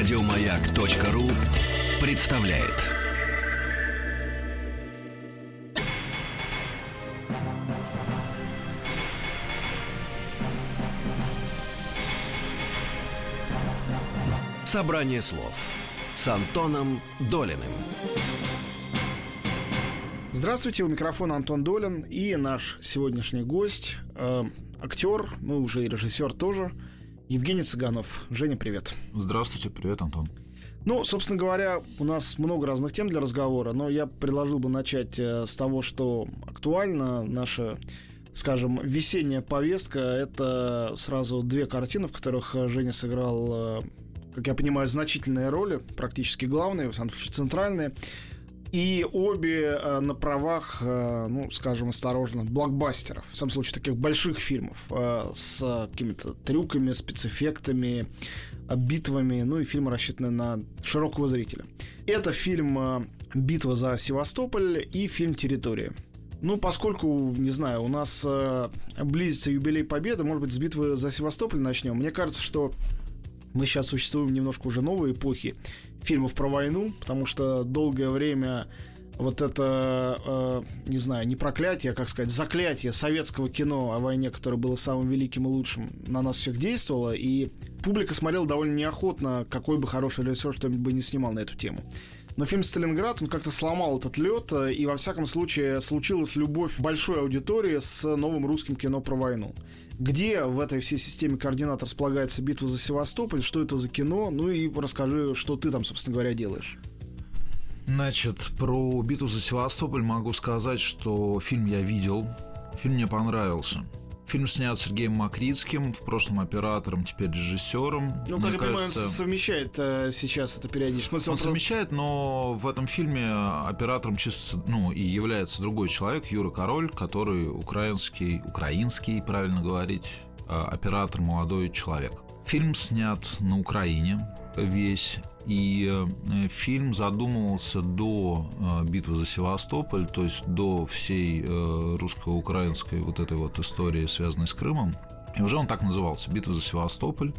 Радиомаяк.ру представляет. Собрание слов с Антоном Долиным. Здравствуйте, у микрофона Антон Долин и наш сегодняшний гость, э, актер, ну уже и режиссер тоже, Евгений Цыганов. Женя, привет. Здравствуйте, привет, Антон. Ну, собственно говоря, у нас много разных тем для разговора, но я предложил бы начать э, с того, что актуально. Наша, скажем, весенняя повестка — это сразу две картины, в которых Женя сыграл, э, как я понимаю, значительные роли, практически главные, в самом случае центральные. И обе э, на правах, э, ну, скажем, осторожно, блокбастеров. В самом случае, таких больших фильмов э, с какими-то трюками, спецэффектами, битвами. Ну и фильмы рассчитаны на широкого зрителя. Это фильм «Битва за Севастополь» и фильм «Территория». Ну, поскольку, не знаю, у нас э, близится юбилей Победы, может быть, с битвы за Севастополь начнем. Мне кажется, что мы сейчас существуем немножко уже новой эпохи фильмов про войну, потому что долгое время вот это, э, не знаю, не проклятие, а, как сказать, заклятие советского кино о войне, которое было самым великим и лучшим, на нас всех действовало, и публика смотрела довольно неохотно, какой бы хороший режиссер что-нибудь бы не снимал на эту тему. Но фильм «Сталинград», он как-то сломал этот лед, и во всяком случае случилась любовь большой аудитории с новым русским кино про войну. Где в этой всей системе координат располагается битва за Севастополь, что это за кино, ну и расскажи, что ты там, собственно говоря, делаешь. Значит, про битву за Севастополь могу сказать, что фильм я видел, фильм мне понравился. Фильм снят Сергеем Макритским, в прошлом оператором, теперь режиссером. Ну, как Мне я понимаю, он совмещает э, сейчас это периодически. Он, он совмещает, но в этом фильме оператором чисто, ну, и является другой человек, Юра Король, который украинский, украинский, правильно говорить, э, оператор, молодой человек. Фильм снят на Украине весь, и э, фильм задумывался до э, битвы за Севастополь, то есть до всей э, русско-украинской вот этой вот истории, связанной с Крымом. И уже он так назывался «Битва за Севастополь».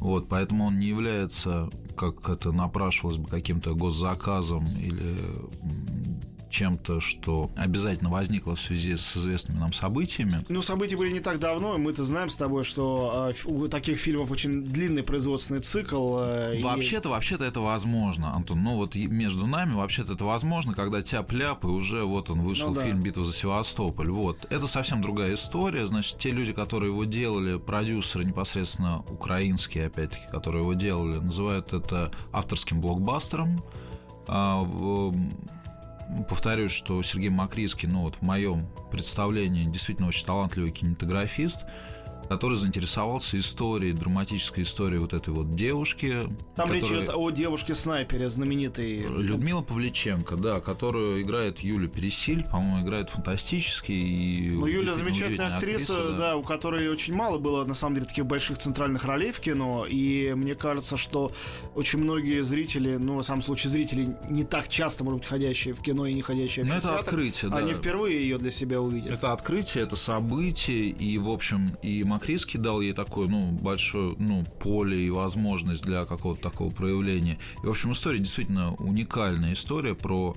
Вот, поэтому он не является, как это напрашивалось бы, каким-то госзаказом или чем-то, что обязательно возникло в связи с известными нам событиями. Ну, события были не так давно, и мы-то знаем с тобой, что э, у таких фильмов очень длинный производственный цикл. Э, вообще-то, и... вообще-то это возможно, Антон. Ну, вот между нами вообще-то это возможно, когда тяп-ляп, и уже вот он вышел ну, да. фильм «Битва за Севастополь». Вот. Это совсем другая история. Значит, те люди, которые его делали, продюсеры непосредственно украинские, опять-таки, которые его делали, называют это авторским блокбастером. Повторюсь, что Сергей Макрийский, ну вот в моем представлении, действительно очень талантливый кинематографист который заинтересовался историей, драматической историей вот этой вот девушки. Там которая... речь идет о девушке-снайпере знаменитой. Людмила Павличенко, да, которую играет Юля Пересиль, по-моему, играет фантастически. И ну, Юля замечательная актриса, актриса да. да, у которой очень мало было, на самом деле, таких больших центральных ролей в кино, и мне кажется, что очень многие зрители, ну, в самом случае, зрители не так часто, может быть, ходящие в кино и не ходящие в Но ну, это открытие, да. Они впервые ее для себя увидят. Это открытие, это событие, и, в общем, и Макриский дал ей такое, ну, большое, ну, поле и возможность для какого-то такого проявления. И, в общем, история действительно уникальная история про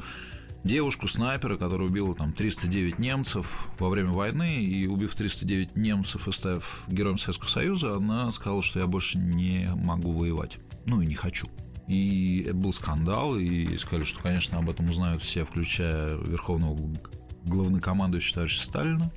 девушку-снайпера, которая убила там 309 немцев во время войны, и убив 309 немцев и став героем Советского Союза, она сказала, что я больше не могу воевать. Ну и не хочу. И был скандал, и сказали, что, конечно, об этом узнают все, включая верховного главнокомандующего товарища Сталина.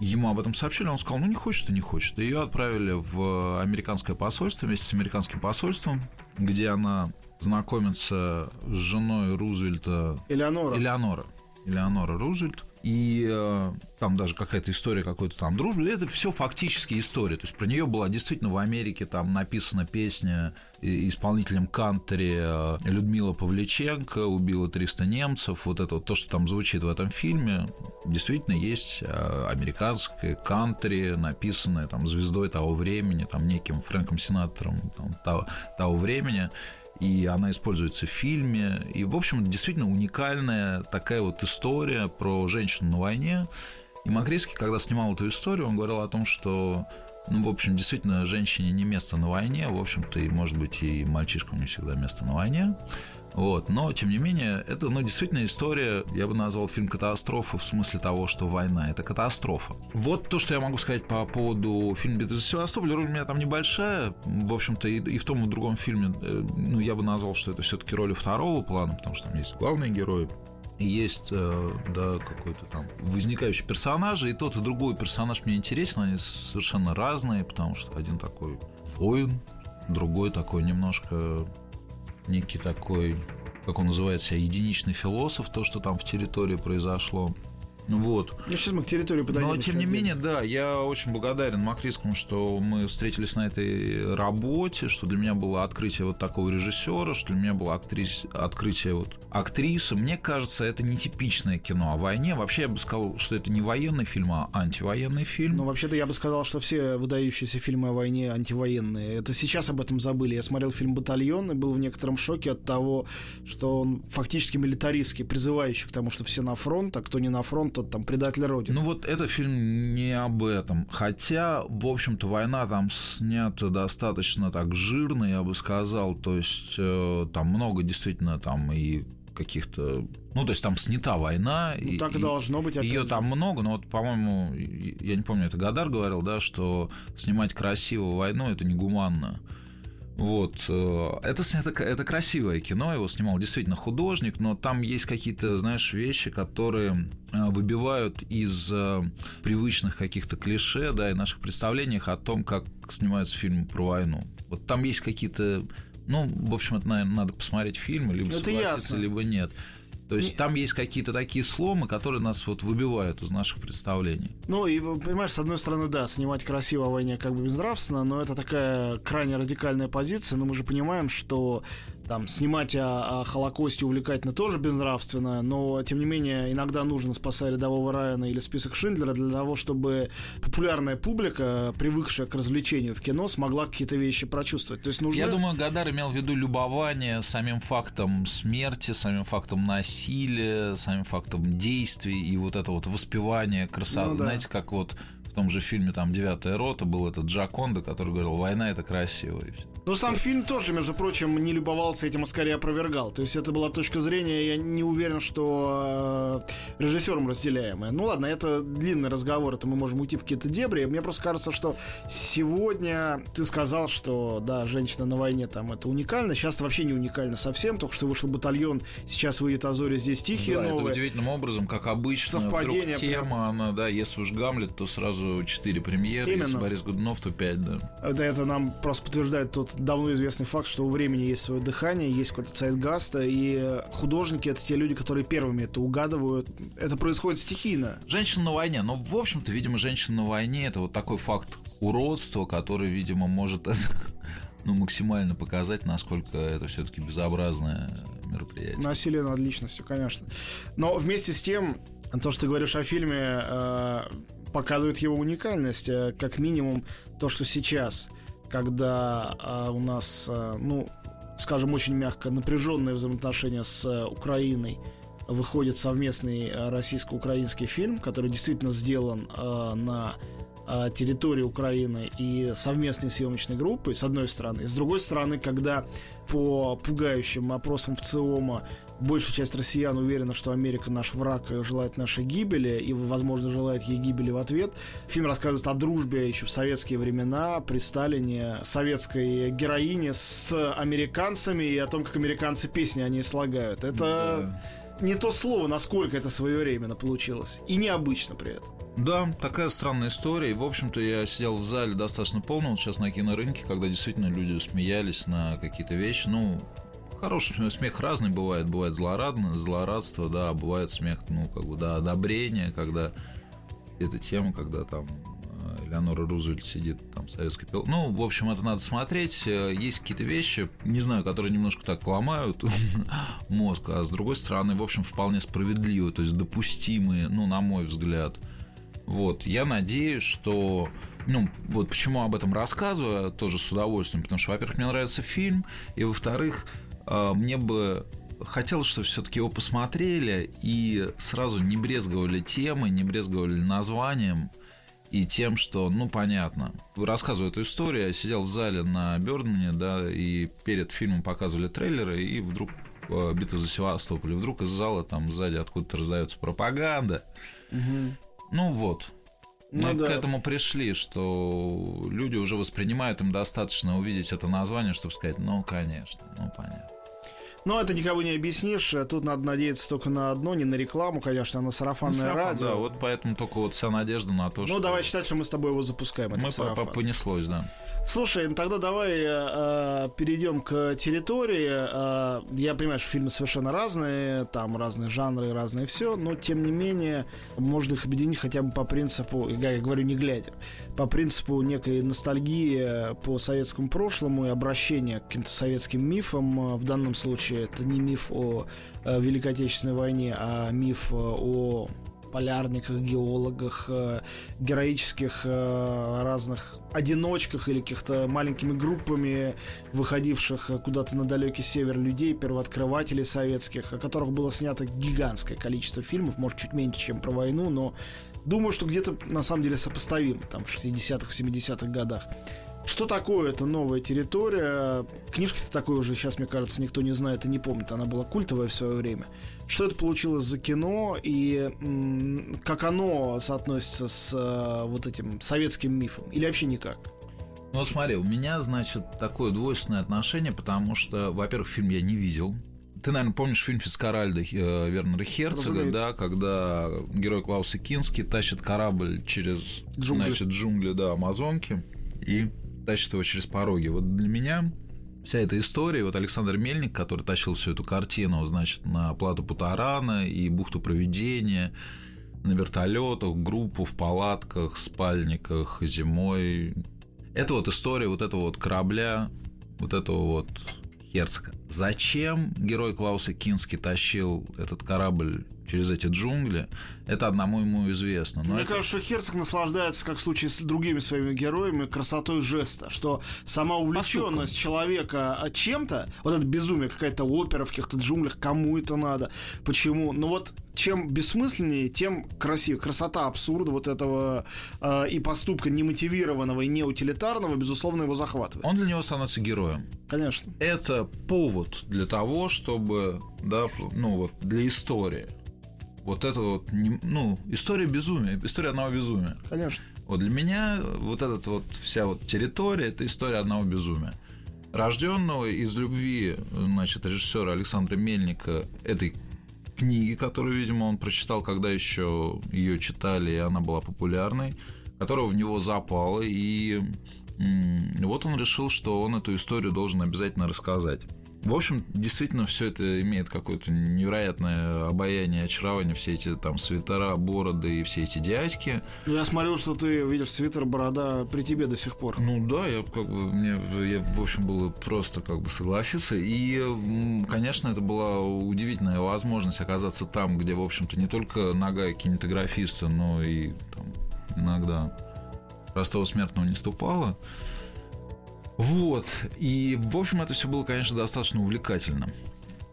Ему об этом сообщили, он сказал, ну не хочет и не хочет. Ее отправили в американское посольство вместе с американским посольством, где она знакомится с женой Рузвельта. Элеонора. Элеонора. Элеонора Рузвельт и э, там даже какая-то история какой-то там дружбы, это все фактически история. То есть про нее была действительно в Америке там написана песня исполнителем кантри э, Людмила Павличенко убила 300 немцев. Вот это вот то, что там звучит в этом фильме, действительно есть э, американское кантри, написанное там звездой того времени, там неким Фрэнком Синатором там, того, того времени и она используется в фильме. И, в общем, действительно уникальная такая вот история про женщину на войне. И Макрейский, когда снимал эту историю, он говорил о том, что ну, в общем, действительно, женщине не место на войне, в общем-то, и, может быть, и мальчишкам не всегда место на войне. Вот. Но, тем не менее, это ну, действительно история, я бы назвал фильм катастрофа в смысле того, что война — это катастрофа. Вот то, что я могу сказать по поводу фильма «Битва за Севастополь». Роль у меня там небольшая. В общем-то, и, и в том, и в другом фильме э, ну, я бы назвал, что это все таки роли второго плана, потому что там есть главные герои, есть э, да, какой-то там возникающий персонаж, и тот и другой персонаж мне интересен, они совершенно разные, потому что один такой воин, другой такой немножко некий такой, как он называется, единичный философ, то, что там в территории произошло. Вот. Ну, сейчас мы к территории подойдем. Но, тем не менее, да, я очень благодарен Макрискому, что мы встретились на этой работе, что для меня было открытие вот такого режиссера, что для меня было актрис... открытие вот актрисы. Мне кажется, это не типичное кино о войне. Вообще, я бы сказал, что это не военный фильм, а антивоенный фильм. Ну, вообще-то я бы сказал, что все выдающиеся фильмы о войне антивоенные. Это сейчас об этом забыли. Я смотрел фильм «Батальон» и был в некотором шоке от того, что он фактически милитаристский, призывающий к тому, что все на фронт, а кто не на фронт, тот там предатель Родины. Ну вот этот фильм не об этом. Хотя, в общем-то, война там снята достаточно так жирно, я бы сказал. То есть э, там много действительно там и каких-то... Ну, то есть там снята война. Ну, и, так и должно быть. Ее там много, но вот, по-моему, я не помню, это Гадар говорил, да, что снимать красиво войну это негуманно. Вот. Э, это, это, это красивое кино, его снимал действительно художник, но там есть какие-то, знаешь, вещи, которые э, выбивают из э, привычных каких-то клише, да, и наших представлениях о том, как снимаются фильмы про войну. Вот там есть какие-то ну, в общем, это, наверное, надо посмотреть фильм, либо это согласиться, ясно. либо нет. То есть там есть какие-то такие сломы, которые нас вот выбивают из наших представлений. Ну и понимаешь, с одной стороны, да, снимать красиво о войне как бы безнравственно, но это такая крайне радикальная позиция. Но мы же понимаем, что там снимать о, о Холокосте увлекательно тоже безнравственно, но тем не менее иногда нужно спасать рядового Райана или список Шиндлера для того, чтобы популярная публика, привыкшая к развлечению в кино, смогла какие-то вещи прочувствовать. То есть нужно... Я думаю, Гадар имел в виду любование самим фактом смерти, самим фактом насилия, самим фактом действий и вот это вот воспевание красоты. Ну, да. Знаете, как вот в том же фильме там «Девятая рота» был этот Джаконда, который говорил «Война — это красиво». И все. Ну, сам фильм тоже, между прочим, не любовался этим, а скорее опровергал. То есть это была точка зрения, я не уверен, что э, режиссером разделяемая. Ну ладно, это длинный разговор, это мы можем уйти в какие-то дебри. Мне просто кажется, что сегодня ты сказал, что, да, женщина на войне там это уникально. Сейчас вообще не уникально совсем, только что вышел батальон, сейчас выйдет Азори, здесь тихие да, новые. это удивительным образом, как обычно, Совпадение вдруг тема, прям... она, да, если уж Гамлет, то сразу 4 премьеры, Именно. если Борис Годунов, то 5, да. Это, это нам просто подтверждает тот давно известный факт, что у времени есть свое дыхание, есть какой-то цайтгаста, и художники — это те люди, которые первыми это угадывают. Это происходит стихийно. Женщина на войне. Но, в общем-то, видимо, женщина на войне — это вот такой факт уродства, который, видимо, может ну, максимально показать, насколько это все-таки безобразное мероприятие. Насилие над личностью, конечно. Но вместе с тем, то, что ты говоришь о фильме, э, показывает его уникальность. Э, как минимум, то, что сейчас — когда а, у нас, а, ну, скажем, очень мягко напряженные взаимоотношения с а, Украиной, выходит совместный а, российско-украинский фильм, который действительно сделан а, на а, территории Украины и совместной съемочной группой, с одной стороны. С другой стороны, когда по пугающим опросам в ЦИОМа большая часть россиян уверена, что Америка наш враг желает нашей гибели и, возможно, желает ей гибели в ответ. Фильм рассказывает о дружбе еще в советские времена, при Сталине, советской героине с американцами и о том, как американцы песни они слагают. Это... Да не то слово, насколько это своевременно получилось. И необычно при этом. Да, такая странная история. И, в общем-то, я сидел в зале достаточно полно, вот сейчас на кинорынке, когда действительно люди смеялись на какие-то вещи. Ну, хороший смех разный бывает. Бывает злорадно, злорадство, да, бывает смех, ну, как бы, да, одобрение, когда эта тема, когда там э, Элеонора Рузвельт сидит там советский пил. Ну, в общем, это надо смотреть. Э, есть какие-то вещи, не знаю, которые немножко так ломают мозг, а с другой стороны, в общем, вполне справедливые, то есть допустимые, ну, на мой взгляд. Вот, я надеюсь, что ну, вот почему об этом рассказываю, тоже с удовольствием, потому что, во-первых, мне нравится фильм, и, во-вторых, мне бы хотелось, чтобы все-таки его посмотрели и сразу не брезговали темой, не брезговали названием и тем, что, ну, понятно. Рассказываю эту историю, я сидел в зале на Бёрдмане, да, и перед фильмом показывали трейлеры, и вдруг э, битва за Севастополь, и вдруг из зала там сзади откуда-то раздается пропаганда. Мгм. Ну вот. Ну Мы да. к этому пришли, что люди уже воспринимают, им достаточно увидеть это название, чтобы сказать, ну, конечно, ну, понятно. Но это никого не объяснишь. Тут надо надеяться только на одно, не на рекламу, конечно, а на Ну, сарафанное сарафан, радио. Да, вот поэтому только вот вся надежда на то, Ну, что... давай считать, что мы с тобой его запускаем. Мы сарафан. по- понеслось, да. Слушай, ну тогда давай э, перейдем к территории. Э, я понимаю, что фильмы совершенно разные, там разные жанры, разное все, но тем не менее можно их объединить хотя бы по принципу, я говорю не глядя, по принципу некой ностальгии по советскому прошлому и обращения к каким-то советским мифам. Э, В данном случае это не миф о э, Великой Отечественной войне, а миф э, о полярниках, геологах, э, героических разных одиночках или каких-то маленькими группами выходивших куда-то на далекий север людей, первооткрывателей советских, о которых было снято гигантское количество фильмов, может, чуть меньше, чем про войну, но думаю, что где-то на самом деле сопоставимо, там, в 60-х, 70-х годах. Что такое эта новая территория? Книжки-то такой уже сейчас, мне кажется, никто не знает и не помнит. Она была культовая в свое время. Что это получилось за кино и м, как оно соотносится с э, вот этим советским мифом? Или вообще никак? Ну, вот смотри, у меня, значит, такое двойственное отношение, потому что, во-первых, фильм я не видел. Ты, наверное, помнишь фильм Фицкаральда э, Вернера Херцога, Разумеется. да, когда герой Клауса Кински тащит корабль через Джунгли. значит, джунгли, да, Амазонки и тащит его через пороги. Вот для меня вся эта история, вот Александр Мельник, который тащил всю эту картину, значит, на плату Путарана и бухту Проведения, на вертолетах, группу в палатках, спальниках зимой. Это вот история вот этого вот корабля, вот этого вот Херцога. Зачем герой Клауса Кински тащил этот корабль через эти джунгли, это одному ему известно. Но Мне это- кажется, что Херцог наслаждается, как в случае с другими своими героями, красотой жеста, что сама увлеченность человека чем-то, вот это безумие, какая-то опера в каких-то джунглях, кому это надо, почему, ну вот чем бессмысленнее, тем красивее. Красота абсурда вот этого э, и поступка немотивированного и неутилитарного, безусловно, его захватывает. Он для него становится героем. Конечно. Это повод для того, чтобы, да, ну вот для истории. Вот это вот, ну, история безумия, история одного безумия. Конечно. Вот для меня вот эта вот вся вот территория это история одного безумия. Рожденного из любви, значит, режиссера Александра Мельника этой книги, которую, видимо, он прочитал, когда еще ее читали, и она была популярной, которого в него запало, и вот он решил, что он эту историю должен обязательно рассказать. В общем, действительно, все это имеет какое-то невероятное обаяние, очарование, все эти там свитера, бороды и все эти дядьки. Ну, Я смотрю, что ты видишь свитер, борода при тебе до сих пор. Ну да, я как бы мне я, в общем было просто как бы согласиться. И, конечно, это была удивительная возможность оказаться там, где, в общем-то, не только нога кинематографиста, но и там, иногда простого смертного не ступала. Вот. И, в общем, это все было, конечно, достаточно увлекательно.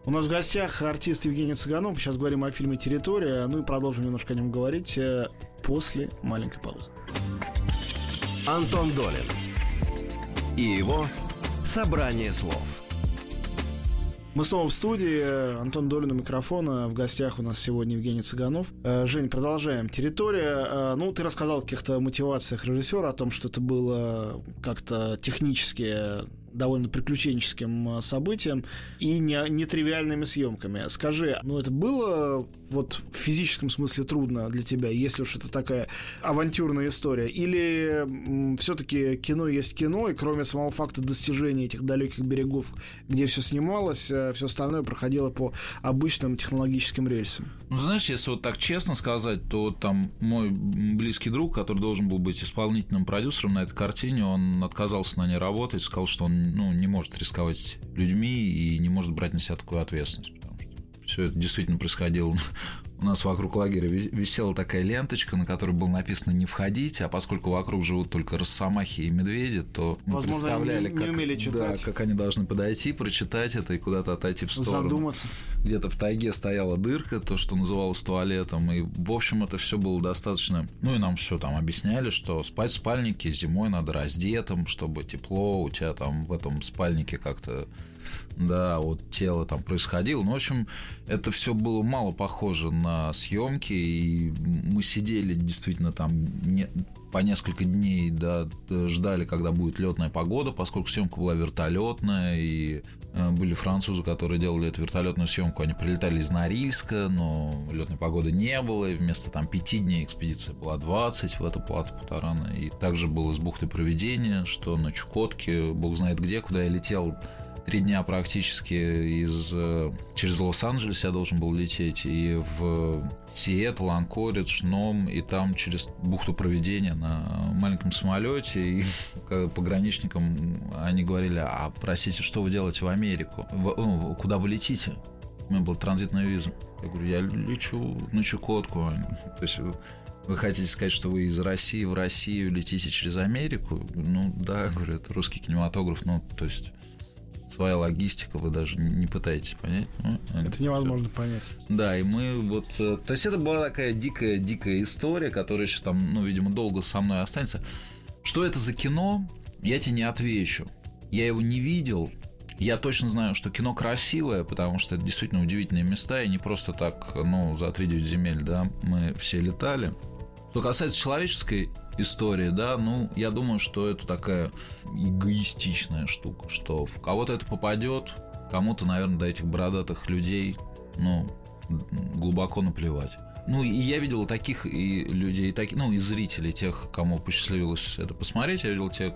У нас в гостях артист Евгений Цыганов. Сейчас говорим о фильме «Территория». Ну и продолжим немножко о нем говорить э, после маленькой паузы. Антон Долин и его «Собрание слов». Мы снова в студии. Антон Долин у микрофона. В гостях у нас сегодня Евгений Цыганов. Э, Жень, продолжаем. «Территория». Э, Ну, ты рассказал о каких-то мотивациях режиссера, о том, что это было как-то технически довольно приключенческим э, событием и не, нетривиальными съемками. Скажи, ну это было вот в физическом смысле трудно для тебя, если уж это такая авантюрная история? Или все-таки кино есть кино, и кроме самого факта достижения этих далеких берегов, где все снималось, все остальное проходило по обычным технологическим рельсам? Ну, знаешь, если вот так честно сказать, то там мой близкий друг, который должен был быть исполнительным продюсером на этой картине, он отказался на ней работать, сказал, что он ну, не может рисковать людьми и не может брать на себя такую ответственность. Потому что все это действительно происходило у нас вокруг лагеря висела такая ленточка, на которой было написано «не входить», а поскольку вокруг живут только росомахи и медведи, то мы Возможно, представляли, не, не как, читать. Да, как они должны подойти, прочитать это и куда-то отойти в сторону. Задуматься. Где-то в тайге стояла дырка, то, что называлось туалетом, и, в общем, это все было достаточно... Ну, и нам все там объясняли, что спать в спальнике зимой надо раздетым, чтобы тепло у тебя там в этом спальнике как-то да, вот тело там происходило. Ну, в общем, это все было мало похоже на съемки, и мы сидели действительно там не, по несколько дней, да, ждали, когда будет летная погода, поскольку съемка была вертолетная, и э, были французы, которые делали эту вертолетную съемку, они прилетали из Норильска, но летной погоды не было, и вместо там пяти дней экспедиция была 20 в эту плату Путарана, и также было с бухты Проведения, что на Чукотке, бог знает где, куда я летел три дня практически из, э, через Лос-Анджелес я должен был лететь, и в Сиэтл, Анкоридж, Ном, и там через бухту проведения на маленьком самолете, и пограничникам они говорили, а простите, что вы делаете в Америку? В, ну, куда вы летите? У меня была транзитная виза. Я говорю, я лечу на Чукотку. То есть вы хотите сказать, что вы из России в Россию летите через Америку? Ну да, говорю, это русский кинематограф, ну то есть своя логистика, вы даже не пытаетесь понять. Ну, это невозможно все. понять. Да, и мы вот... Э, то есть это была такая дикая-дикая история, которая еще там, ну, видимо, долго со мной останется. Что это за кино, я тебе не отвечу. Я его не видел, я точно знаю, что кино красивое, потому что это действительно удивительные места, и не просто так, ну, за 3 земель, да, мы все летали. Что касается человеческой истории, да, ну, я думаю, что это такая эгоистичная штука, что в кого-то это попадет, кому-то, наверное, до этих бородатых людей, ну, глубоко наплевать. Ну, и я видел таких и людей, так, ну, и зрителей, тех, кому посчастливилось это посмотреть. Я видел тех,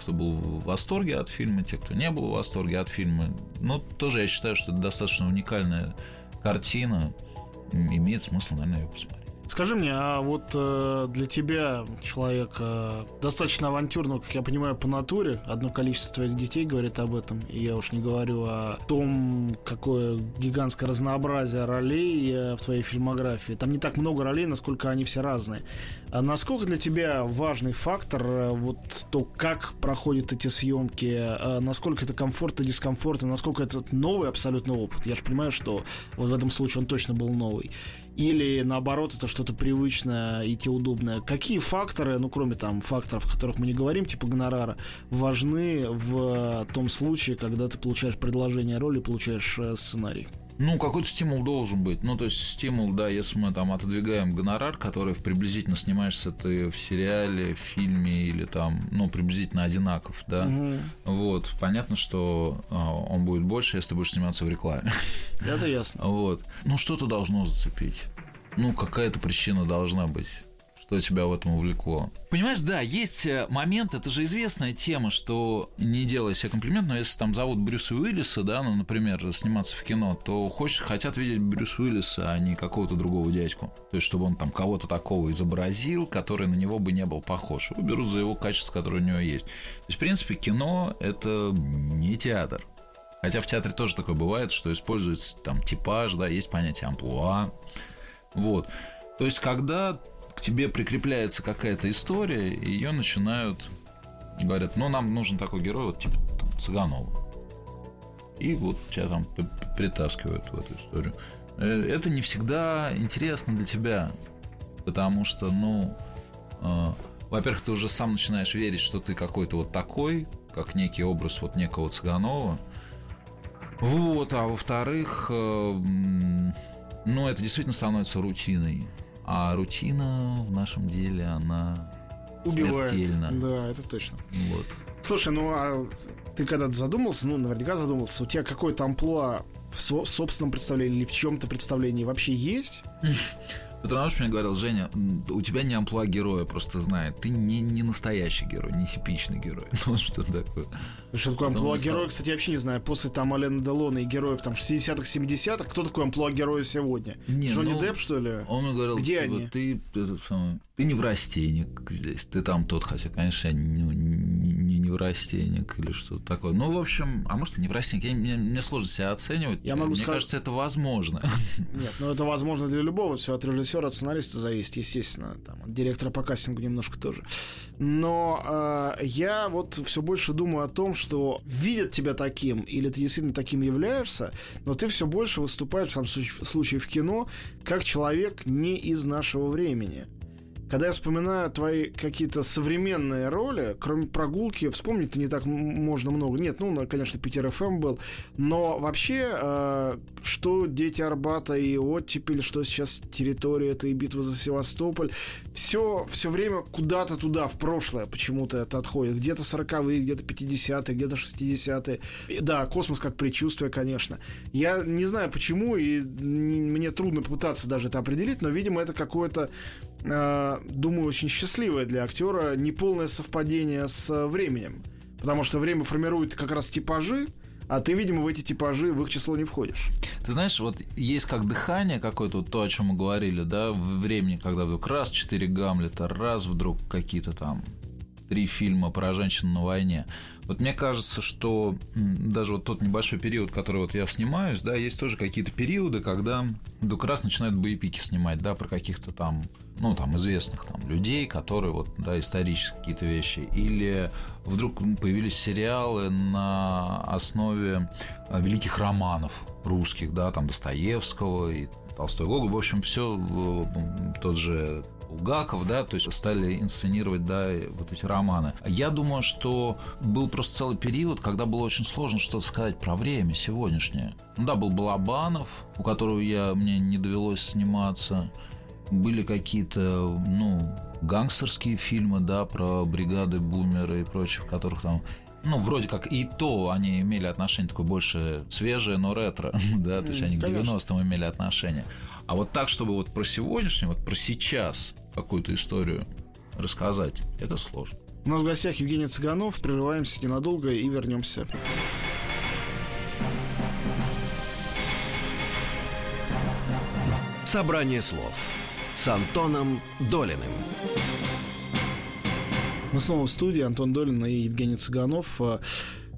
кто был в восторге от фильма, тех, кто не был в восторге от фильма. Но тоже я считаю, что это достаточно уникальная картина. Имеет смысл, наверное, ее посмотреть. Скажи мне, а вот э, для тебя, человек э, достаточно авантюрного, как я понимаю, по натуре, одно количество твоих детей говорит об этом, и я уж не говорю о том, какое гигантское разнообразие ролей э, в твоей фильмографии. Там не так много ролей, насколько они все разные. А насколько для тебя важный фактор э, вот то, как проходят эти съемки, э, насколько это комфорт и дискомфорт, и насколько это новый абсолютно опыт? Я же понимаю, что вот в этом случае он точно был новый или наоборот это что-то привычное и те удобное. Какие факторы, ну кроме там факторов, о которых мы не говорим, типа гонорара, важны в том случае, когда ты получаешь предложение роли, получаешь э, сценарий? Ну, какой-то стимул должен быть. Ну, то есть стимул, да, если мы там отодвигаем гонорар, который приблизительно снимаешься ты в сериале, в фильме или там, ну, приблизительно одинаков, да. Угу. Вот. Понятно, что э, он будет больше, если ты будешь сниматься в рекламе. Это ясно. Вот. Ну, что-то должно зацепить. Ну, какая-то причина должна быть что тебя в этом увлекло. Понимаешь, да, есть э, момент, это же известная тема, что не делая себе комплимент, но если там зовут Брюса Уиллиса, да, ну, например, сниматься в кино, то хочешь, хотят видеть Брюса Уиллиса, а не какого-то другого дядьку. То есть, чтобы он там кого-то такого изобразил, который на него бы не был похож. Его берут за его качество, которое у него есть. То есть, в принципе, кино — это не театр. Хотя в театре тоже такое бывает, что используется там типаж, да, есть понятие амплуа. Вот. То есть, когда к тебе прикрепляется какая-то история, и ее начинают говорят, ну нам нужен такой герой, вот типа там, Цыганова. И вот тебя там притаскивают в эту историю. Э, это не всегда интересно для тебя, потому что, ну, э, во-первых, ты уже сам начинаешь верить, что ты какой-то вот такой, как некий образ вот некого Цыганова. Вот, а во-вторых, э, ну, это действительно становится рутиной. А рутина в нашем деле, она Убивает. смертельна. Да, это точно. Вот. Слушай, ну а ты когда-то задумался, ну, наверняка задумался, у тебя какое-то амплуа в собственном представлении или в чем-то представлении вообще есть? Патронаж мне говорил, Женя, у тебя не амплуа героя, просто знает. Ты не, не настоящий герой, не типичный герой. Ну, что такое. Что такое амплуа героя, кстати, я вообще не знаю. После там Алена Делона и героев там 60-х, 70-х, кто такой амплуа героя сегодня? Не, Джонни ну, Депп, что ли? Он мне говорил, Где типа, они? Ты, ты, самый, ты не в растенник здесь, ты там тот, хотя, конечно, я не, не, не, не неврастенник или что-то такое. Ну, в общем, а может, неврастенник, я, мне, мне сложно себя оценивать. Я могу мне сказать... кажется, это возможно. Нет, ну это возможно для любого, все от режиссера, от сценариста зависит, естественно, там, от директора по кастингу немножко тоже. Но э, я вот все больше думаю о том, что видят тебя таким, или ты действительно таким являешься, но ты все больше выступаешь, в самом случае в кино, как человек не из нашего времени. Когда я вспоминаю твои какие-то современные роли, кроме прогулки, вспомнить не так можно много. Нет, ну, конечно, Питер ФМ был. Но вообще, э, что «Дети Арбата» и «Оттепель», что сейчас «Территория», это и «Битва за Севастополь», все, все время куда-то туда, в прошлое почему-то это отходит. Где-то 40-е, где-то 50-е, где-то 60-е. Да, космос как предчувствие, конечно. Я не знаю почему, и мне трудно попытаться даже это определить, но, видимо, это какое-то думаю, очень счастливое для актера неполное совпадение с временем. Потому что время формирует как раз типажи, а ты, видимо, в эти типажи, в их число не входишь. Ты знаешь, вот есть как дыхание какое-то, вот то, о чем мы говорили, да, в времени, когда вдруг раз четыре Гамлета, раз вдруг какие-то там три фильма про женщин на войне. Вот мне кажется, что даже вот тот небольшой период, который вот я снимаюсь, да, есть тоже какие-то периоды, когда вдруг раз начинают боепики снимать, да, про каких-то там ну, там, известных там, людей, которые, вот, да, исторические какие-то вещи, или вдруг появились сериалы на основе а, великих романов русских, да, там, Достоевского и Толстой Гоголь, в общем, все э, тот же Булгаков, да, то есть стали инсценировать, да, вот эти романы. Я думаю, что был просто целый период, когда было очень сложно что-то сказать про время сегодняшнее. Ну да, был Балабанов, у которого я, мне не довелось сниматься, были какие-то, ну, гангстерские фильмы, да, про бригады бумеры и прочих, в которых там ну, вроде как и то они имели отношение такое больше свежее, но ретро, да, то есть они к 90-м имели отношение. А вот так, чтобы вот про сегодняшний, вот про сейчас какую-то историю рассказать, это сложно. У нас в гостях Евгений Цыганов. Прерываемся ненадолго и вернемся. Собрание слов с Антоном Долиным. Мы снова в студии. Антон Долин и Евгений Цыганов.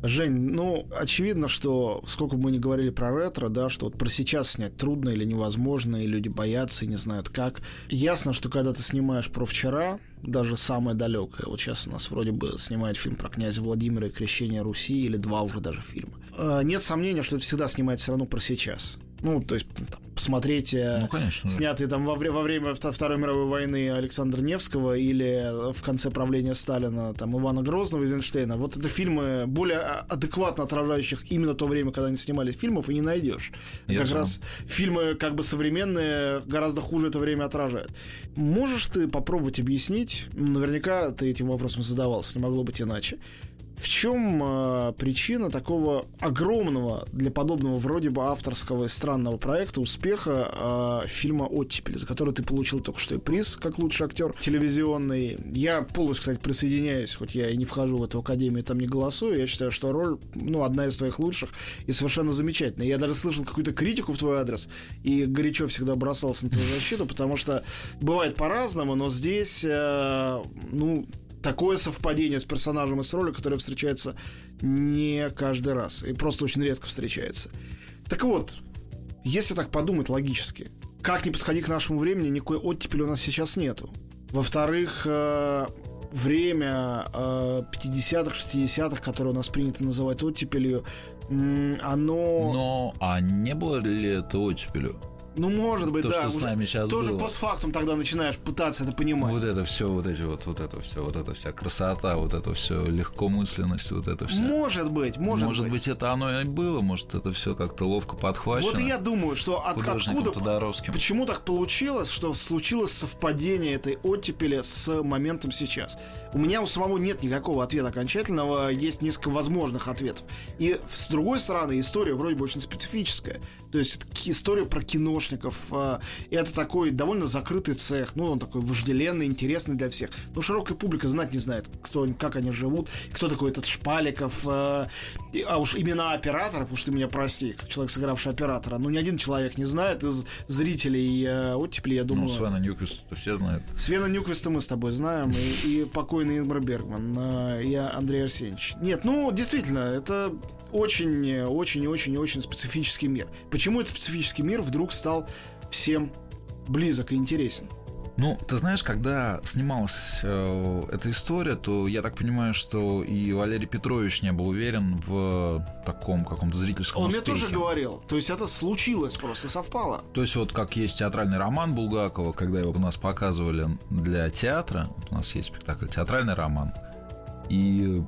Жень, ну, очевидно, что сколько бы мы ни говорили про ретро, да, что вот про сейчас снять трудно или невозможно, и люди боятся и не знают как. Ясно, что когда ты снимаешь про вчера, даже самое далекое, вот сейчас у нас вроде бы снимает фильм про князя Владимира и крещение Руси, или два уже даже фильма. Э, нет сомнения, что это всегда снимает все равно про сейчас. Ну, то есть там, посмотреть э, ну, конечно, снятые там во, во время Второй мировой войны Александра Невского или в конце правления Сталина там Ивана Грозного, Эйзенштейна. Вот это фильмы более а, адекватно отражающих именно то время, когда они снимали фильмов, и не найдешь. Я как раз фильмы как бы современные гораздо хуже это время отражают. Можешь ты попробовать объяснить? Наверняка ты этим вопросом задавался, не могло быть иначе. В чем э, причина такого огромного для подобного вроде бы авторского и странного проекта успеха э, фильма «Оттепель», за который ты получил только что и приз как лучший актер телевизионный. Я полностью, кстати, присоединяюсь, хоть я и не вхожу в эту академию, там не голосую. Я считаю, что роль, ну, одна из твоих лучших и совершенно замечательная. Я даже слышал какую-то критику в твой адрес и горячо всегда бросался на твою защиту, потому что бывает по-разному, но здесь, э, ну, такое совпадение с персонажем и с ролью, которое встречается не каждый раз и просто очень редко встречается. Так вот, если так подумать логически, как ни подходи к нашему времени, никакой оттепели у нас сейчас нету. Во-вторых, э, время э, 50-х, 60-х, которое у нас принято называть оттепелью, оно... Но, а не было ли это оттепелью? Ну, может быть, то, да. Что с нами сейчас тоже было. постфактум тогда начинаешь пытаться это понимать. Вот это все, вот эти вот, вот это все, вот это вся красота, вот это все легкомысленность, вот это все. Может быть, может, может быть. быть, это оно и было, может, это все как-то ловко подхвачено. Вот и я думаю, что от, откуда, Тодоровским. почему так получилось, что случилось совпадение этой оттепели с моментом сейчас. У меня у самого нет никакого ответа окончательного, есть несколько возможных ответов. И с другой стороны, история вроде бы очень специфическая. То есть история про киношников. А, это такой довольно закрытый цех. Ну, он такой вожделенный, интересный для всех. Но широкая публика знать не знает, кто, как они живут, кто такой этот Шпаликов. А, уж имена операторов, уж ты меня прости, как человек, сыгравший оператора, ну ни один человек не знает из зрителей э, оттепели, я думаю. Ну, Свена Ньюквиста все знают. Свена Ньюквиста мы с тобой знаем, и, и покойный Ингмар Бергман, э, и Андрей Арсеньевич. Нет, ну, действительно, это очень, очень, очень, очень специфический мир. Почему этот специфический мир вдруг стал всем близок и интересен? Ну, ты знаешь, когда снималась э, эта история, то я так понимаю, что и Валерий Петрович не был уверен в таком каком-то зрительском Он успехе. мне тоже говорил. То есть это случилось, просто совпало. То есть вот как есть театральный роман Булгакова, когда его у нас показывали для театра, вот у нас есть спектакль «Театральный роман», и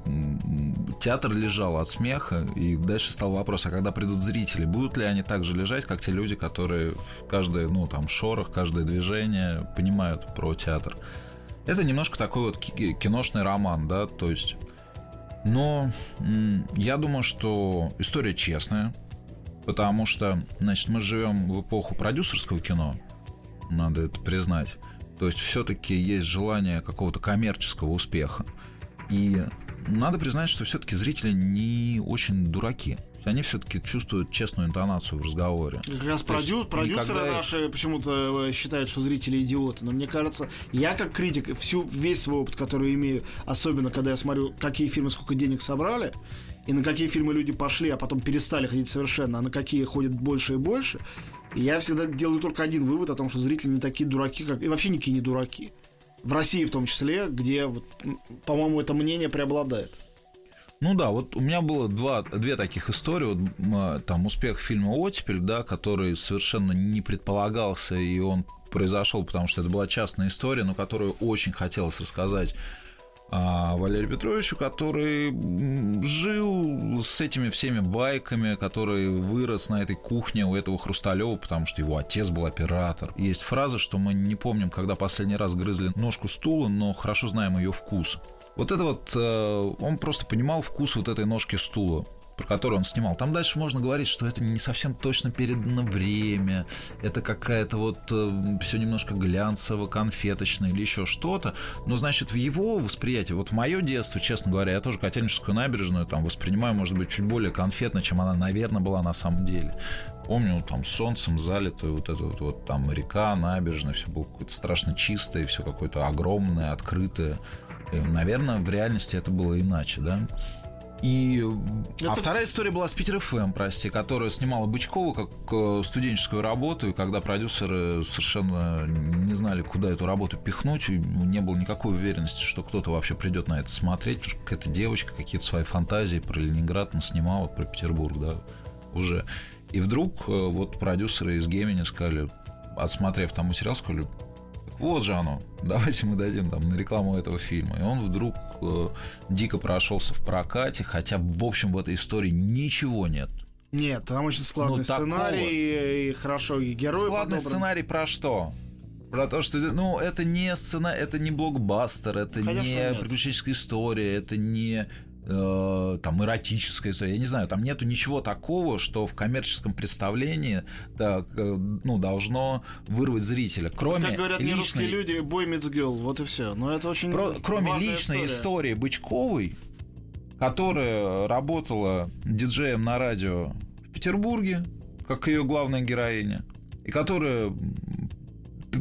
театр лежал от смеха, и дальше стал вопрос, а когда придут зрители, будут ли они так же лежать, как те люди, которые в каждое, ну, там, шорох, каждое движение понимают про театр. Это немножко такой вот киношный роман, да, то есть... Но я думаю, что история честная, потому что, значит, мы живем в эпоху продюсерского кино, надо это признать. То есть все-таки есть желание какого-то коммерческого успеха. И надо признать, что все-таки зрители не очень дураки. Они все-таки чувствуют честную интонацию в разговоре. Как раз продю- есть, продюсеры никогда... наши почему-то э, считают, что зрители идиоты. Но мне кажется, я как критик, всю, весь свой опыт, который имею, особенно когда я смотрю, какие фильмы сколько денег собрали, и на какие фильмы люди пошли, а потом перестали ходить совершенно, а на какие ходят больше и больше, я всегда делаю только один вывод о том, что зрители не такие дураки, как и вообще никакие не дураки в России в том числе, где, вот, по-моему, это мнение преобладает. Ну да, вот у меня было два, две таких истории. Вот, а, там успех фильма «Оттепель», да, который совершенно не предполагался, и он произошел, потому что это была частная история, но которую очень хотелось рассказать а Валерию Петровичу, который жил с этими всеми байками, который вырос на этой кухне у этого Хрусталева, потому что его отец был оператор. Есть фраза, что мы не помним, когда последний раз грызли ножку стула, но хорошо знаем ее вкус. Вот это вот, э, он просто понимал вкус вот этой ножки стула про который он снимал. Там дальше можно говорить, что это не совсем точно передано время, это какая-то вот э, все немножко глянцево, конфеточное или еще что-то. Но, значит, в его восприятии, вот в мое детство, честно говоря, я тоже Котельническую набережную там воспринимаю, может быть, чуть более конфетно, чем она, наверное, была на самом деле. Помню, там солнцем залитую вот эту вот, вот там река, набережная, все было какое-то страшно чистое, все какое-то огромное, открытое. И, наверное, в реальности это было иначе, да. И... Это... А вторая история была с Питер ФМ, прости, которая снимала Бычкова как э, студенческую работу, и когда продюсеры совершенно не знали, куда эту работу пихнуть, не было никакой уверенности, что кто-то вообще придет на это смотреть, потому что какая-то девочка какие-то свои фантазии про Ленинград снимала, про Петербург, да, уже. И вдруг э, вот продюсеры из Гемини сказали, отсмотрев там материал, сказали, вот же оно, давайте мы дадим там на рекламу этого фильма. И он вдруг э, дико прошелся в прокате, хотя, в общем, в этой истории ничего нет. Нет, там очень складный ну, сценарий, такого... и хорошо, и герой Складный подобран. сценарий про что? Про то, что ну, это не сцена, это не блокбастер, это Конечно, не нет. приключенческая история, это не э, там эротическая история, я не знаю, там нету ничего такого, что в коммерческом представлении так, э, ну, должно вырвать зрителя. Кроме как говорят личной... русские люди, бой girl, вот и все. Но это очень Про... Кроме личной история. истории Бычковой, которая работала диджеем на радио в Петербурге, как ее главная героиня, и которая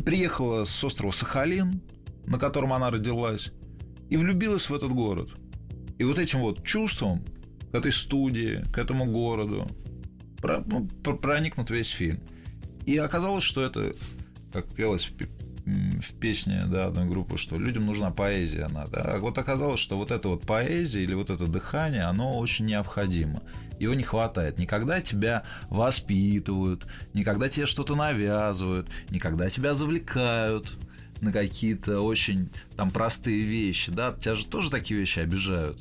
приехала с острова Сахалин, на котором она родилась, и влюбилась в этот город – и вот этим вот чувством к этой студии, к этому городу ну, проникнут весь фильм. И оказалось, что это, как пелось в, песне да, одной группы, что людям нужна поэзия надо. А вот оказалось, что вот эта вот поэзия или вот это дыхание, оно очень необходимо. Его не хватает. Никогда тебя воспитывают, никогда тебе что-то навязывают, никогда тебя завлекают на какие-то очень там простые вещи, да, тебя же тоже такие вещи обижают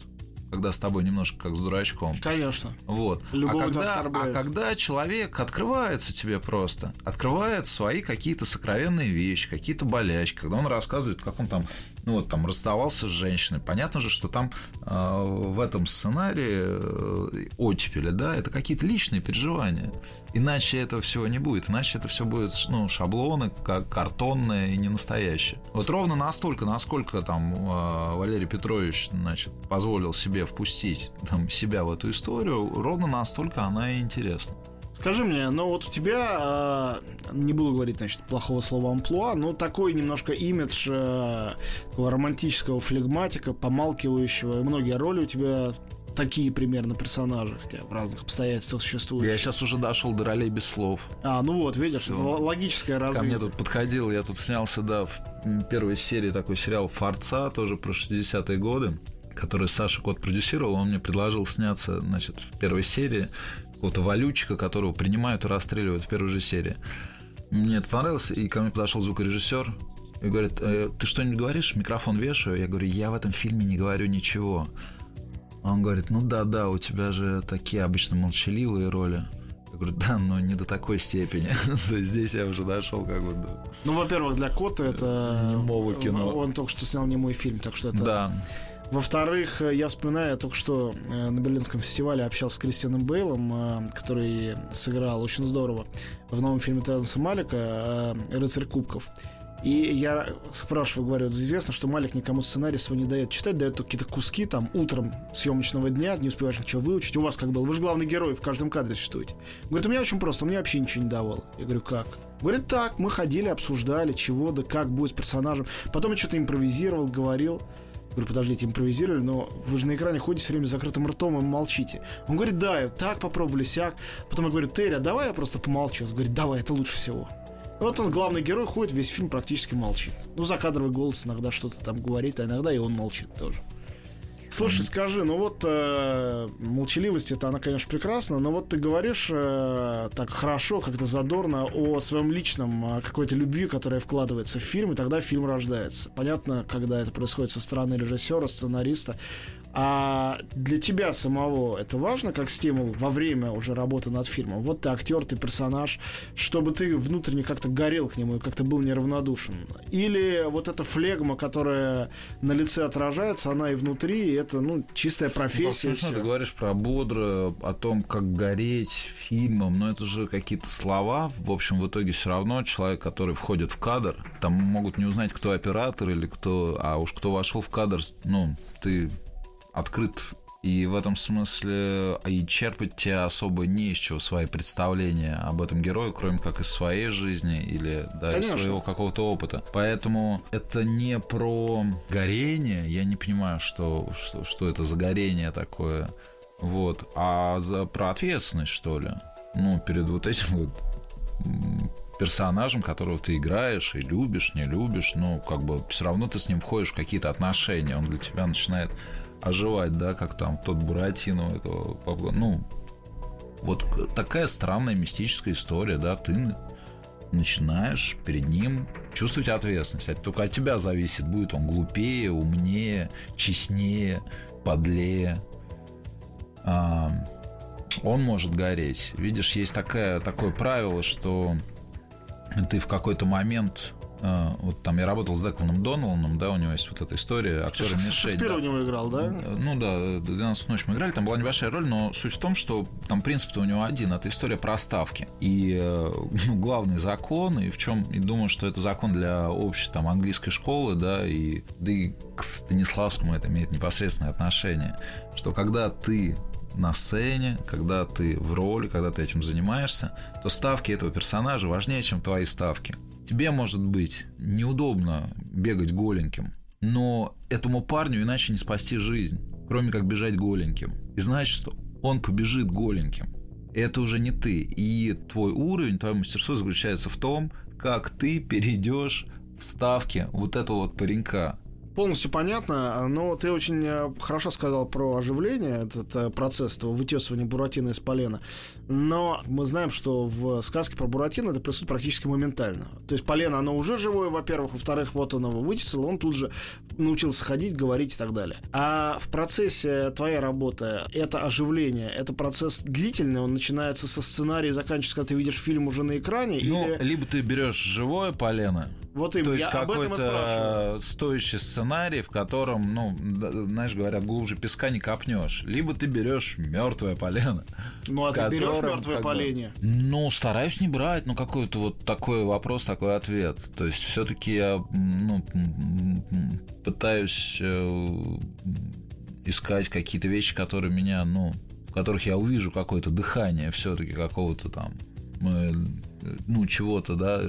когда с тобой немножко как с дурачком. Конечно. Вот. а когда, а когда человек открывается тебе просто, открывает свои какие-то сокровенные вещи, какие-то болячки, когда он рассказывает, как он там ну вот там расставался с женщиной, понятно же, что там э, в этом сценарии э, оттепели, да, это какие-то личные переживания. Иначе этого всего не будет, иначе это все будет ну, шаблоны, как картонные и не настоящие. Вот ровно настолько, насколько там э, Валерий Петрович, значит, позволил себе впустить там, себя в эту историю, ровно настолько она и интересна. Скажи мне, ну вот у тебя, а, не буду говорить, значит, плохого слова амплуа, но такой немножко имидж э, романтического флегматика, помалкивающего, и многие роли у тебя такие примерно персонажи, хотя в разных обстоятельствах существуют. Я сейчас уже дошел до ролей без слов. А, ну вот, видишь, Все. логическое развитие. Ко мне тут подходил, я тут снялся, да, в первой серии такой сериал «Форца», тоже про 60-е годы который Саша Кот продюсировал, он мне предложил сняться, значит, в первой серии какого-то валютчика, которого принимают и расстреливают в первой же серии. Мне это понравилось, и ко мне подошел звукорежиссер и говорит, э, ты что-нибудь говоришь? Микрофон вешаю. Я говорю, я в этом фильме не говорю ничего. Он говорит, ну да, да, у тебя же такие обычно молчаливые роли. Я говорю, да, но не до такой степени. То есть здесь я уже дошел как бы до... Ну, во-первых, для Кота это... Немого кино. Он только что снял немой фильм, так что это... Да. Во-вторых, я вспоминаю, я только что э, на Берлинском фестивале общался с Кристианом Бейлом, э, который сыграл очень здорово в новом фильме Терренса Малика э, «Рыцарь кубков». И я спрашиваю, говорю, известно, что Малик никому сценарий свой не дает читать, дает какие-то куски там утром съемочного дня, не успеваешь ничего выучить. У вас как было? Вы же главный герой в каждом кадре существуете. Говорит, у меня очень просто, у меня вообще ничего не давало. Я говорю, как? Говорит, так, мы ходили, обсуждали, чего да как будет с персонажем. Потом я что-то импровизировал, говорил. Говорю, подождите, импровизировали, но вы же на экране ходите все время с закрытым ртом и молчите. Он говорит, да, так попробовали, сяк. Потом я говорю, Терри, а давай я просто помолчу. Он говорит, давай, это лучше всего. Вот он, главный герой, ходит, весь фильм практически молчит. Ну, закадровый голос иногда что-то там говорит, а иногда и он молчит тоже. Слушай, скажи, ну вот э, молчаливость это она, конечно, прекрасна, но вот ты говоришь э, так хорошо, как-то задорно о своем личном о какой-то любви, которая вкладывается в фильм, и тогда фильм рождается. Понятно, когда это происходит со стороны режиссера, сценариста. А для тебя самого это важно как стимул во время уже работы над фильмом? Вот ты актер, ты персонаж, чтобы ты внутренне как-то горел к нему и как-то был неравнодушен. Или вот эта флегма, которая на лице отражается, она и внутри, и это ну, чистая профессия. Ну, ты говоришь про бодро, о том, как гореть фильмом, но это же какие-то слова. В общем, в итоге все равно человек, который входит в кадр, там могут не узнать, кто оператор или кто, а уж кто вошел в кадр, ну, ты открыт. И в этом смысле и черпать тебе особо не из чего свои представления об этом герое, кроме как из своей жизни или да, из своего какого-то опыта. Поэтому это не про горение, я не понимаю, что, что, что это за горение такое, вот, а за, про ответственность, что ли. Ну, перед вот этим вот персонажем, которого ты играешь и любишь, не любишь, ну, как бы все равно ты с ним входишь в какие-то отношения, он для тебя начинает оживать, да, как там тот Буратино этого, ну, вот такая странная мистическая история, да, ты начинаешь перед ним чувствовать ответственность. Это только от тебя зависит, будет он глупее, умнее, честнее, подлее. А, он может гореть. Видишь, есть такое, такое правило, что ты в какой-то момент вот там я работал с Декланом Доналаном, да, у него есть вот эта история, актер Мишель. Шекспир да. у него играл, да? Ну да, 12 ночь мы играли, там была небольшая роль, но суть в том, что там принцип-то у него один, это история про ставки. И э, ну, главный закон, и в чем, и думаю, что это закон для общей там английской школы, да, и, да и к Станиславскому это имеет непосредственное отношение, что когда ты на сцене, когда ты в роли, когда ты этим занимаешься, то ставки этого персонажа важнее, чем твои ставки. Тебе, может быть, неудобно бегать голеньким, но этому парню иначе не спасти жизнь, кроме как бежать голеньким. И значит, что он побежит голеньким. Это уже не ты. И твой уровень, твое мастерство заключается в том, как ты перейдешь в ставки вот этого вот паренька полностью понятно, но ты очень э, хорошо сказал про оживление, этот э, процесс этого вытесывания Буратино из полена. Но мы знаем, что в сказке про Буратино это происходит практически моментально. То есть полено, оно уже живое, во-первых, во-вторых, вот он его вытесал, он тут же научился ходить, говорить и так далее. А в процессе твоей работы это оживление, это процесс длительный, он начинается со сценария и заканчивается, когда ты видишь фильм уже на экране? Ну, или... либо ты берешь живое полено, Вот именно, То есть я об этом и спрашиваю. стоящий сценарий, в котором, ну, знаешь, говорят, глубже песка не копнешь. Либо ты берешь мертвое полено. Ну, а ты берешь мертвое как бы, поленье? Ну, стараюсь не брать, ну, какой-то вот такой вопрос, такой ответ. То есть все-таки я, ну, пытаюсь э, искать какие-то вещи, которые меня, ну, в которых я увижу какое-то дыхание все-таки какого-то там, э, ну, чего-то, да,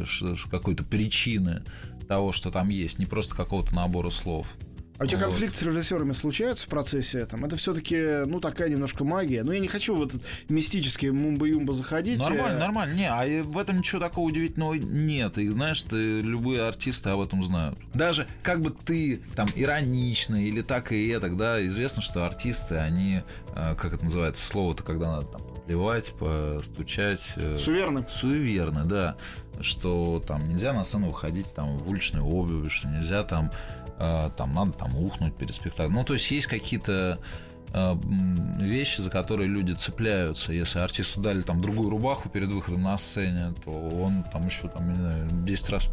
какой-то причины того, что там есть, не просто какого-то набора слов. А у тебя Вот. конфликт с режиссерами случается в процессе этом? Это все-таки, ну, такая немножко магия. Ну, я не хочу в этот мистический мумба-юмба заходить. Нормально, Э, нормально. Не, а в этом ничего такого удивительного нет. И знаешь, ты, любые артисты об этом знают. Даже как бы ты там иронично или так и это, да, известно, что артисты, они, э, как это называется, слово-то, когда надо там плевать, постучать. э, Суверны. суеверны, да, что там нельзя на сцену выходить там в уличной обуви, что нельзя там, э, там надо там ухнуть перед спектаклем. Ну, то есть есть какие-то вещи, за которые люди цепляются. Если артисту дали там другую рубаху перед выходом на сцене, то он там еще там, не знаю, 10 раз,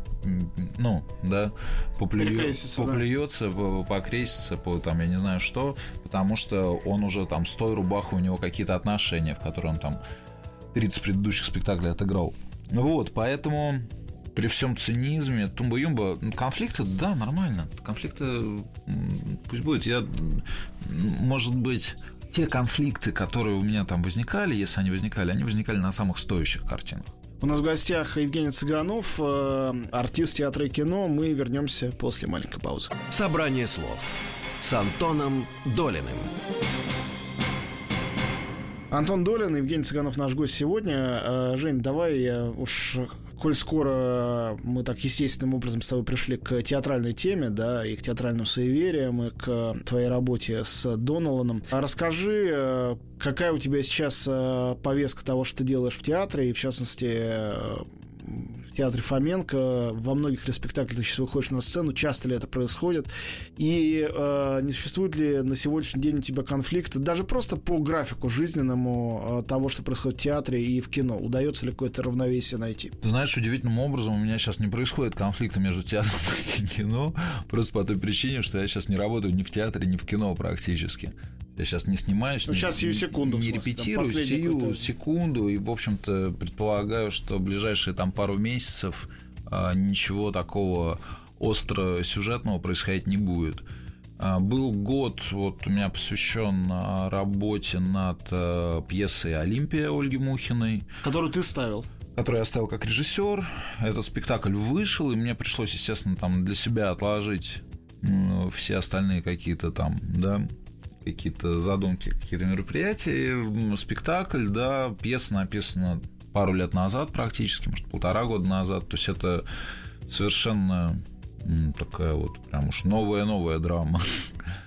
ну, да, поплюет, да. поплюется, по- покрестится, по, там, я не знаю что, потому что он уже там с той рубахой у него какие-то отношения, в которые он там 30 предыдущих спектаклей отыграл. Вот, поэтому при всем цинизме, тумба-юмба, ну, конфликты, да, нормально. Конфликты м, пусть будет. Я, может быть, те конфликты, которые у меня там возникали, если они возникали, они возникали на самых стоящих картинах. У нас в гостях Евгений Цыганов, э, артист театра и кино. Мы вернемся после маленькой паузы. Собрание слов с Антоном Долиным. Антон Долин, Евгений Цыганов наш гость сегодня. Э, Жень, давай э, уж, коль скоро мы так естественным образом с тобой пришли к театральной теме, да, и к театральным суевериям, и к твоей работе с Доналаном. Расскажи, э, какая у тебя сейчас э, повестка того, что ты делаешь в театре, и в частности э, театре Фоменко, во многих ли спектаклях ты сейчас выходишь на сцену, часто ли это происходит, и э, не существует ли на сегодняшний день у тебя конфликта, даже просто по графику жизненному э, того, что происходит в театре и в кино, удается ли какое-то равновесие найти? Ты знаешь, удивительным образом у меня сейчас не происходит конфликта между театром и кино, просто по той причине, что я сейчас не работаю ни в театре, ни в кино практически. Я сейчас не снимаюсь, Ну, не- сейчас сию секунду, в не смысле, репетирую, сию секунду, и, в общем-то, предполагаю, что ближайшие там пару месяцев а, ничего такого остро сюжетного происходить не будет. А, Был год, вот у меня посвящен а, работе над а, пьесой «Олимпия» Ольги Мухиной Которую ты ставил. который я ставил как режиссер. Этот спектакль вышел, и мне пришлось, естественно, там для себя отложить все остальные какие-то там, да, какие-то задумки, какие-то мероприятия. Спектакль, да, пьеса написана пару лет назад практически, может, полтора года назад. То есть это совершенно такая вот прям уж новая-новая драма.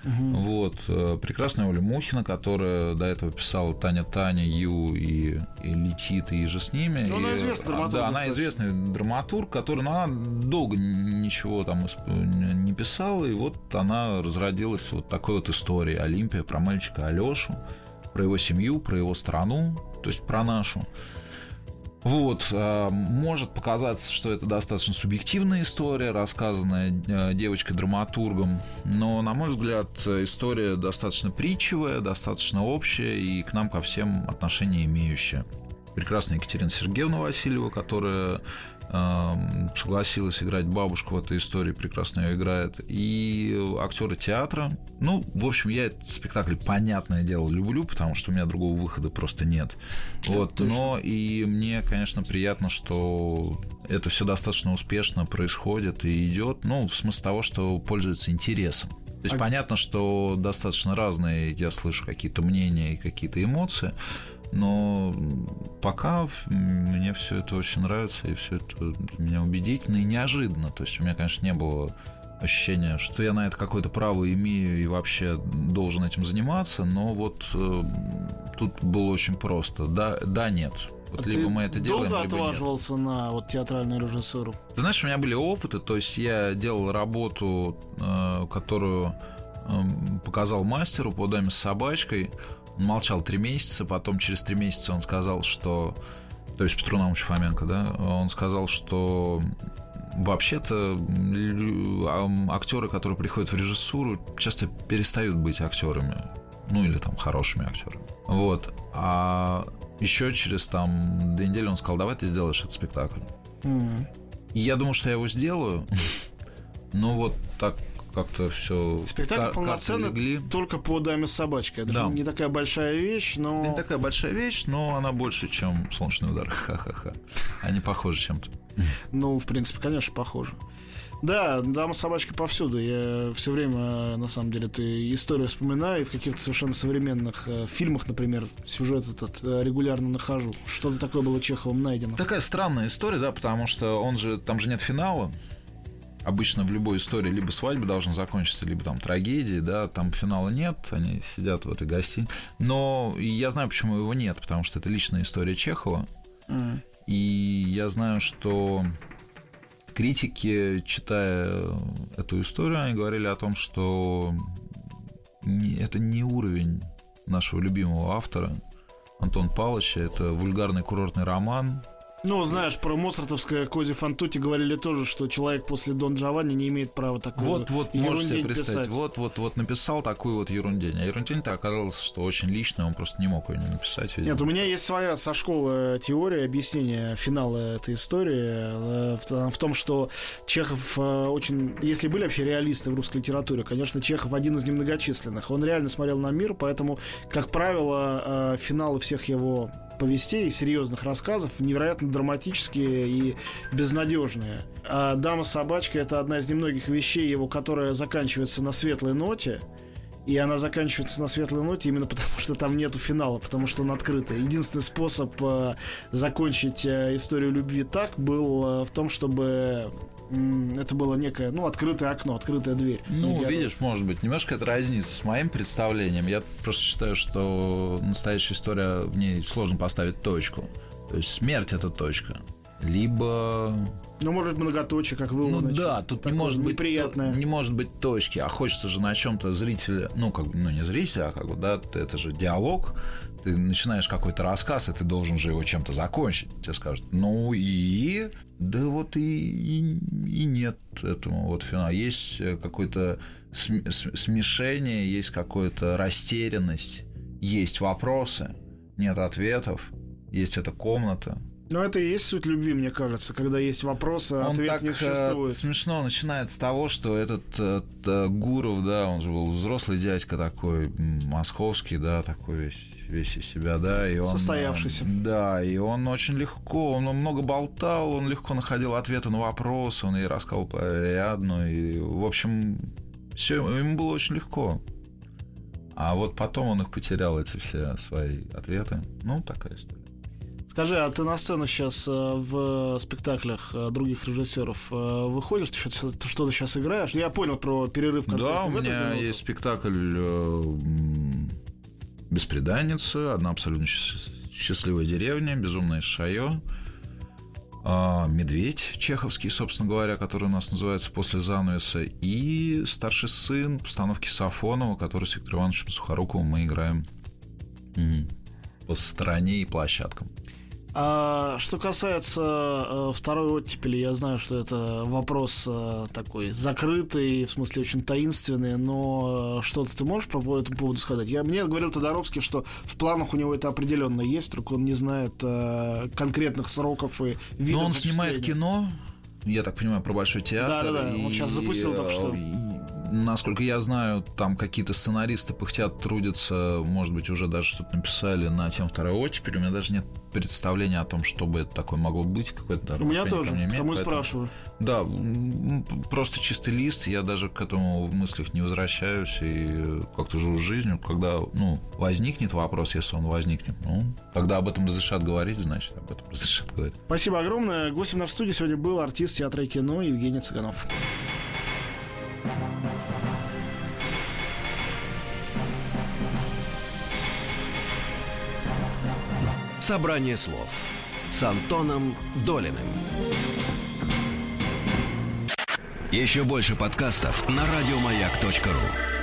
Вот. э, Прекрасная Оля Мухина, которая до этого писала Таня Таня, Ю и, и Летит, и же с ними. Ну, она И, известный а, драматург Да, она известный драматург, который, ну, она долго ничего там не писала, и вот она разродилась вот такой вот историей Олимпия про мальчика Алешу, про его семью, про его страну, то есть про нашу. Вот, а, может показаться, что это достаточно субъективная история, рассказанная э, девочкой-драматургом, но, на мой взгляд, история достаточно притчевая, достаточно общая и к нам ко всем отношения имеющая. Прекрасная Екатерина Сергеевна Васильева, которая согласилась играть бабушку в этой истории, прекрасно ее играет, и актеры театра. Ну, в общем, я этот спектакль, понятное дело, люблю, потому что у меня другого выхода просто нет. Вот, но и мне, конечно, приятно, что это все достаточно успешно происходит и идет, ну, в смысле того, что пользуется интересом. То есть А- понятно, что достаточно разные, я слышу какие-то мнения и какие-то эмоции, но пока мне все это очень нравится, и все это для меня убедительно и неожиданно. То есть у меня, конечно, не было ощущения, что я на это какое-то право имею и вообще должен этим заниматься, но вот э, тут было очень просто. Да, да нет. Вот А либо ты мы это делаем, долго либо нет. отваживался на вот театральную режиссуру? Ты знаешь, у меня были опыты, то есть я делал работу, э, которую эм, показал мастеру по даме с собачкой. Он молчал три месяца, потом через три месяца он сказал, что... То есть Петру Наумовичу Фоменко, да? Он сказал, что вообще-то актеры, которые приходят в режиссуру, часто перестают быть актерами. Ну или там хорошими актерами. Вот. А еще через там две недели он сказал, давай ты сделаешь этот спектакль. Mm. И я думал, что я его сделаю. Но вот так как-то все. Спектакль полноценный легли. только по даме с собачкой. Это да. не такая большая вещь, но. Не такая большая вещь, но она больше, чем солнечный удар. Ха-ха-ха. Они похожи чем-то. Ну, в принципе, конечно, похожи. Да, дама с собачкой повсюду. Я все время, на самом деле, ты историю вспоминаю, и в каких-то совершенно современных э, фильмах, например, сюжет этот э, регулярно нахожу. Что-то такое было Чеховым найдено. Такая странная история, да, потому что он же, там же нет финала обычно в любой истории либо свадьба должна закончиться, либо там трагедии, да, там финала нет, они сидят в этой гостинице. Но я знаю, почему его нет, потому что это личная история Чехова. Mm. И я знаю, что критики, читая эту историю, они говорили о том, что это не уровень нашего любимого автора Антон Павловича. Это вульгарный курортный роман, ну, знаешь, про моцартовское Кози Фантути говорили тоже, что человек после Дон Джованни не имеет права такого Вот, вот, можешь себе представить. Писать. Вот, вот, вот написал такую вот ерундень. А ерундень-то оказалось, что очень личная, он просто не мог ее не написать. Видимо. Нет, у меня есть своя со школы теория объяснения финала этой истории э, в, в том, что Чехов э, очень... Если были вообще реалисты в русской литературе, конечно, Чехов один из немногочисленных. Он реально смотрел на мир, поэтому, как правило, э, финалы всех его повестей, серьезных рассказов, невероятно драматические и безнадежные. А «Дама с собачкой» — это одна из немногих вещей его, которая заканчивается на светлой ноте, и она заканчивается на светлой ноте именно потому, что там нету финала, потому что он открытый. Единственный способ э, закончить э, историю любви так был э, в том, чтобы это было некое, ну, открытое окно, открытая дверь. Ну, видишь, может быть, немножко это разнится с моим представлением. Я просто считаю, что настоящая история, в ней сложно поставить точку. То есть смерть — это точка. Либо... Ну, может быть, многоточие, как вы Ну да, тут не может, быть, не может быть точки, а хочется же на чем-то зрителя, ну, как ну, не зрителя, а как бы, да, это же диалог, ты начинаешь какой-то рассказ, и ты должен же его чем-то закончить. Тебе скажут, ну и... Да вот и, и, и нет этому вот финала. Есть э, какое-то смешение, есть какая-то растерянность, есть вопросы, нет ответов, есть эта комната, ну, это и есть суть любви, мне кажется, когда есть вопросы, а ответ так, не существует. Э, смешно начинает с того, что этот э, э, Гуров, да, он же был взрослый дядька такой, московский, да, такой весь, весь из себя, да, и он... Состоявшийся. Э, да, и он очень легко, он много болтал, он легко находил ответы на вопросы, он и рассказывал по и, в общем, все, ему было очень легко. А вот потом он их потерял, эти все свои ответы. Ну, такая история. Скажи, а ты на сцену сейчас э, в спектаклях э, других режиссеров э, выходишь, ты что-то сейчас играешь? Я понял про перерыв. Да, у меня есть спектакль «Беспреданница», «Одна абсолютно счастливая деревня», «Безумное шайо», а, «Медведь» чеховский, собственно говоря, который у нас называется «После занавеса», и «Старший сын» постановки Сафонова, который с Виктором Ивановичем Сухоруковым мы играем по стране и площадкам. А что касается э, второй оттепели, я знаю, что это вопрос э, такой закрытый, в смысле очень таинственный, но э, что-то ты можешь по этому поводу сказать? Я, мне говорил Тодоровский, что в планах у него это определенно есть, только он не знает э, конкретных сроков и видов. Но он снимает кино, я так понимаю, про Большой театр. Да-да-да, он сейчас запустил только что. Насколько я знаю, там какие-то сценаристы пыхтят, трудятся, может быть, уже даже что-то написали на тему второй оттепели. У меня даже нет представления о том, что бы это такое могло быть. Какое-то У меня тоже, имеет, потому и спрашиваю. Да, просто чистый лист, я даже к этому в мыслях не возвращаюсь и как-то живу жизнью, когда, ну, возникнет вопрос, если он возникнет, ну, когда об этом разрешат говорить, значит, об этом разрешат говорить. Спасибо огромное. Гостем на студии сегодня был артист театра и кино Евгений Цыганов. Собрание слов с Антоном Долиным. Еще больше подкастов на радиомаяк.ру